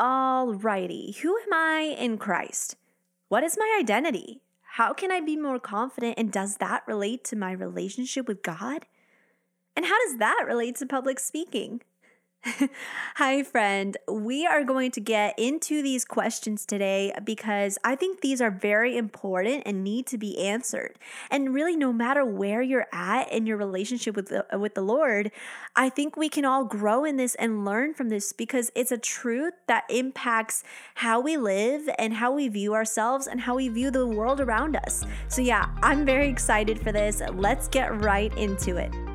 Alrighty, who am I in Christ? What is my identity? How can I be more confident? And does that relate to my relationship with God? And how does that relate to public speaking? Hi, friend. We are going to get into these questions today because I think these are very important and need to be answered. And really, no matter where you're at in your relationship with the, with the Lord, I think we can all grow in this and learn from this because it's a truth that impacts how we live and how we view ourselves and how we view the world around us. So, yeah, I'm very excited for this. Let's get right into it.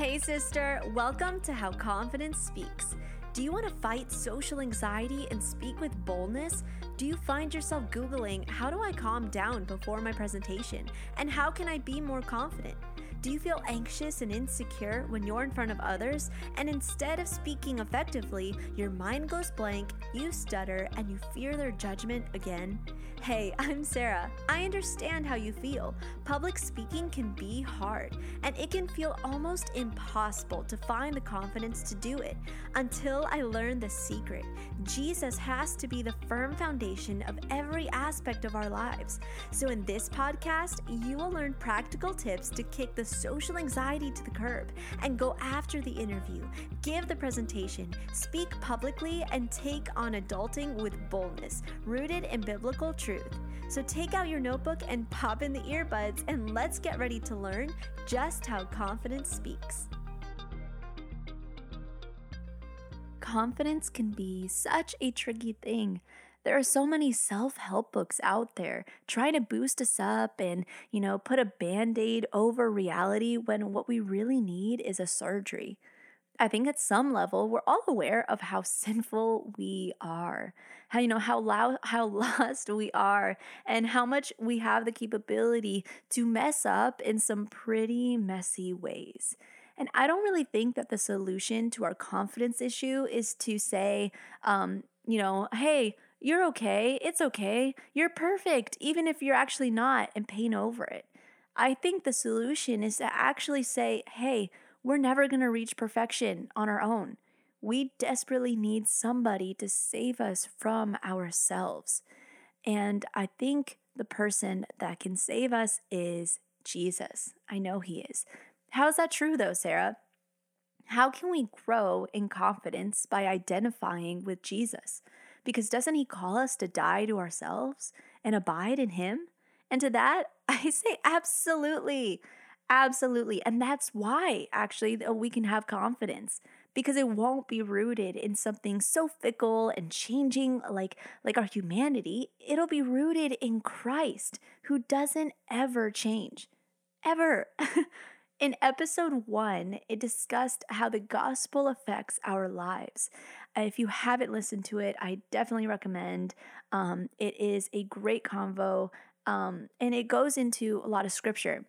Hey, sister, welcome to How Confidence Speaks. Do you want to fight social anxiety and speak with boldness? Do you find yourself Googling, How do I calm down before my presentation? And how can I be more confident? Do you feel anxious and insecure when you're in front of others? And instead of speaking effectively, your mind goes blank, you stutter, and you fear their judgment again? Hey, I'm Sarah. I understand how you feel. Public speaking can be hard, and it can feel almost impossible to find the confidence to do it until I learned the secret. Jesus has to be the firm foundation of every aspect of our lives. So, in this podcast, you will learn practical tips to kick the social anxiety to the curb and go after the interview, give the presentation, speak publicly, and take on adulting with boldness, rooted in biblical truth. So take out your notebook and pop in the earbuds, and let's get ready to learn just how confidence speaks. Confidence can be such a tricky thing. There are so many self-help books out there trying to boost us up and, you know, put a band-aid over reality when what we really need is a surgery. I think at some level we're all aware of how sinful we are. How you know how loud how lost we are and how much we have the capability to mess up in some pretty messy ways. And I don't really think that the solution to our confidence issue is to say, um, you know, hey, you're okay. It's okay. You're perfect, even if you're actually not, and paint over it. I think the solution is to actually say, hey, we're never going to reach perfection on our own. We desperately need somebody to save us from ourselves. And I think the person that can save us is Jesus. I know he is. How is that true, though, Sarah? How can we grow in confidence by identifying with Jesus? Because doesn't he call us to die to ourselves and abide in him? And to that, I say absolutely. Absolutely. And that's why actually we can have confidence because it won't be rooted in something so fickle and changing like like our humanity. It'll be rooted in Christ who doesn't ever change. Ever. In episode one, it discussed how the gospel affects our lives. If you haven't listened to it, I definitely recommend. Um, it is a great convo, um, and it goes into a lot of scripture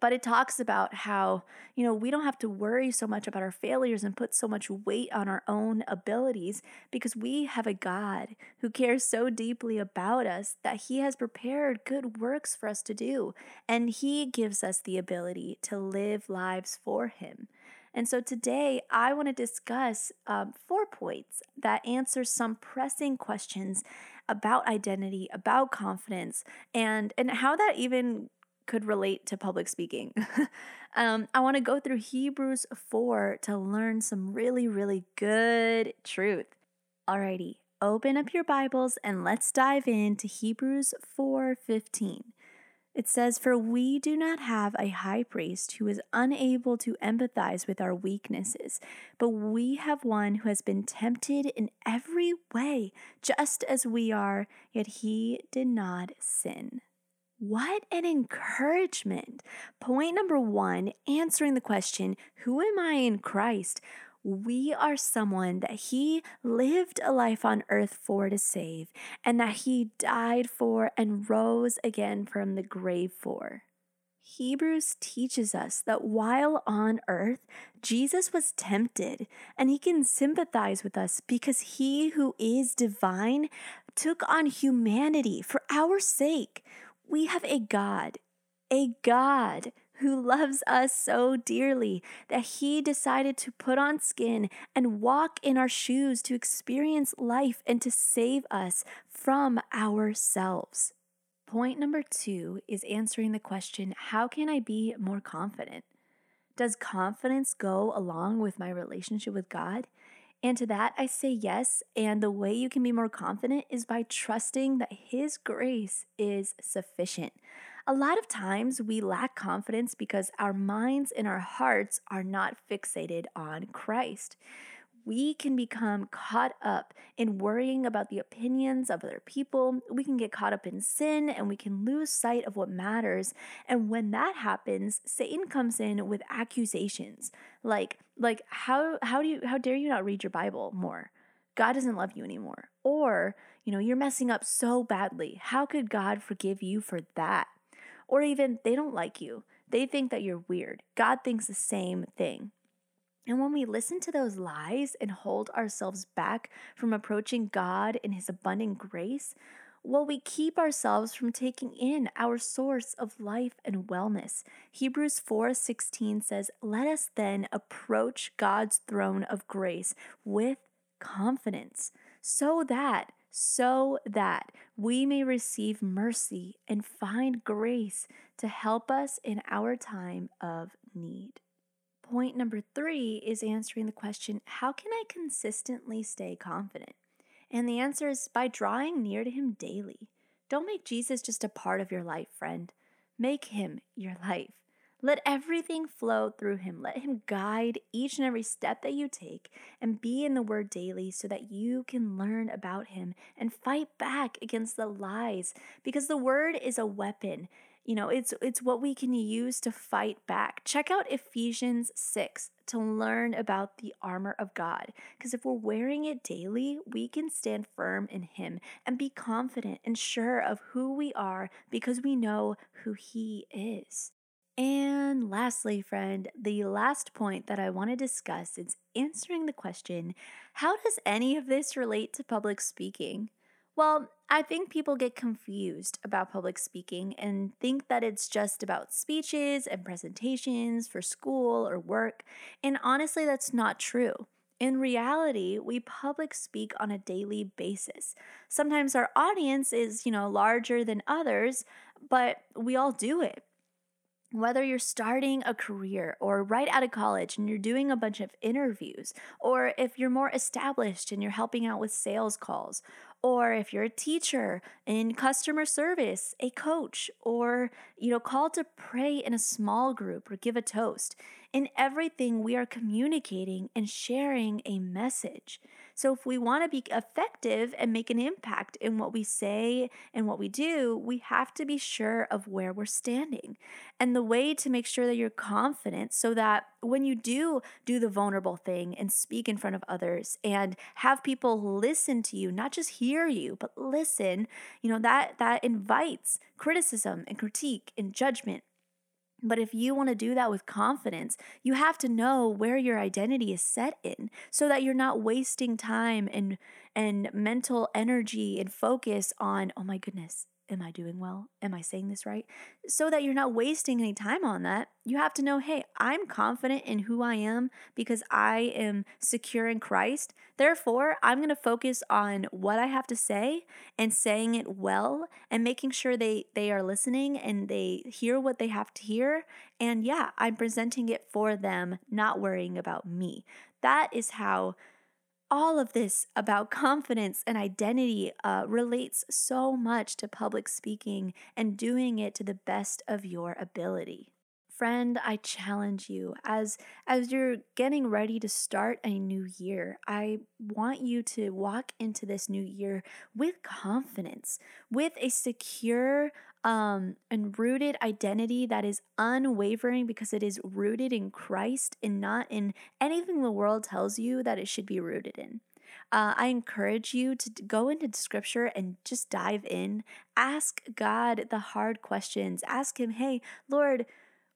but it talks about how, you know, we don't have to worry so much about our failures and put so much weight on our own abilities because we have a God who cares so deeply about us that he has prepared good works for us to do. And he gives us the ability to live lives for him. And so today I want to discuss um, four points that answer some pressing questions about identity, about confidence, and and how that even could relate to public speaking. um, I want to go through Hebrews 4 to learn some really, really good truth. Alrighty, open up your Bibles and let's dive into Hebrews 4:15. It says, For we do not have a high priest who is unable to empathize with our weaknesses, but we have one who has been tempted in every way, just as we are, yet he did not sin. What an encouragement. Point number one answering the question, Who am I in Christ? We are someone that He lived a life on earth for to save, and that He died for and rose again from the grave for. Hebrews teaches us that while on earth, Jesus was tempted and he can sympathize with us because he who is divine took on humanity for our sake we have a God, a God who loves us so dearly that he decided to put on skin and walk in our shoes to experience life and to save us from ourselves. Point number two is answering the question how can I be more confident? Does confidence go along with my relationship with God? And to that, I say yes. And the way you can be more confident is by trusting that His grace is sufficient. A lot of times we lack confidence because our minds and our hearts are not fixated on Christ we can become caught up in worrying about the opinions of other people. We can get caught up in sin and we can lose sight of what matters. And when that happens, Satan comes in with accusations like like how how do you how dare you not read your Bible more? God doesn't love you anymore. Or, you know, you're messing up so badly. How could God forgive you for that? Or even they don't like you. They think that you're weird. God thinks the same thing. And when we listen to those lies and hold ourselves back from approaching God in His abundant grace, well, we keep ourselves from taking in our source of life and wellness. Hebrews 4:16 says, "Let us then approach God's throne of grace with confidence, so that so that we may receive mercy and find grace to help us in our time of need." Point number three is answering the question how can I consistently stay confident? And the answer is by drawing near to Him daily. Don't make Jesus just a part of your life, friend. Make Him your life. Let everything flow through Him. Let Him guide each and every step that you take and be in the Word daily so that you can learn about Him and fight back against the lies because the Word is a weapon you know, it's it's what we can use to fight back. Check out Ephesians 6 to learn about the armor of God because if we're wearing it daily, we can stand firm in him and be confident and sure of who we are because we know who he is. And lastly, friend, the last point that I want to discuss is answering the question how does any of this relate to public speaking? Well, I think people get confused about public speaking and think that it's just about speeches and presentations for school or work. And honestly, that's not true. In reality, we public speak on a daily basis. Sometimes our audience is, you know, larger than others, but we all do it whether you're starting a career or right out of college and you're doing a bunch of interviews, or if you're more established and you're helping out with sales calls, or if you're a teacher in customer service, a coach, or you know, called to pray in a small group or give a toast. In everything, we are communicating and sharing a message. So, if we want to be effective and make an impact in what we say and what we do, we have to be sure of where we're standing. And the way to make sure that you're confident so that when you do do the vulnerable thing and speak in front of others and have people listen to you, not just hear you, but listen, you know, that that invites criticism and critique and judgment. But if you want to do that with confidence, you have to know where your identity is set in so that you're not wasting time and and mental energy and focus on, oh my goodness, Am I doing well? Am I saying this right? So that you're not wasting any time on that, you have to know hey, I'm confident in who I am because I am secure in Christ. Therefore, I'm going to focus on what I have to say and saying it well and making sure they, they are listening and they hear what they have to hear. And yeah, I'm presenting it for them, not worrying about me. That is how all of this about confidence and identity uh, relates so much to public speaking and doing it to the best of your ability. Friend, I challenge you as as you're getting ready to start a new year. I want you to walk into this new year with confidence, with a secure um, and rooted identity that is unwavering because it is rooted in Christ and not in anything the world tells you that it should be rooted in. Uh, I encourage you to go into scripture and just dive in. Ask God the hard questions. Ask Him, hey, Lord,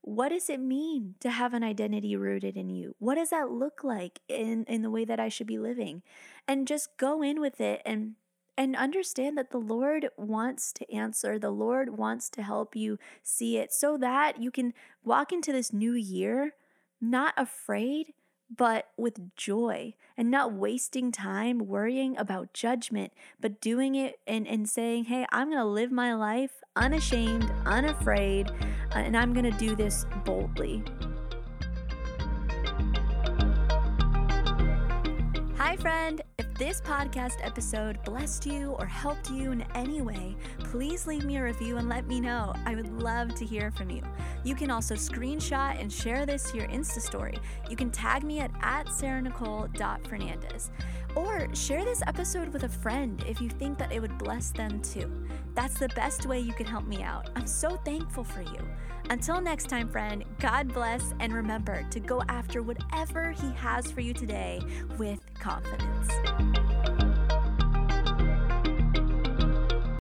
what does it mean to have an identity rooted in you? What does that look like in, in the way that I should be living? And just go in with it and and understand that the Lord wants to answer. The Lord wants to help you see it so that you can walk into this new year not afraid, but with joy and not wasting time worrying about judgment, but doing it and, and saying, hey, I'm going to live my life unashamed, unafraid, uh, and I'm going to do this boldly. Hi, friend. If this podcast episode blessed you or helped you in any way, please leave me a review and let me know. I would love to hear from you. You can also screenshot and share this to your Insta story. You can tag me at, at sarahnicole.fernandez. Or share this episode with a friend if you think that it would bless them too. That's the best way you can help me out. I'm so thankful for you. Until next time, friend, God bless, and remember to go after whatever He has for you today with confidence.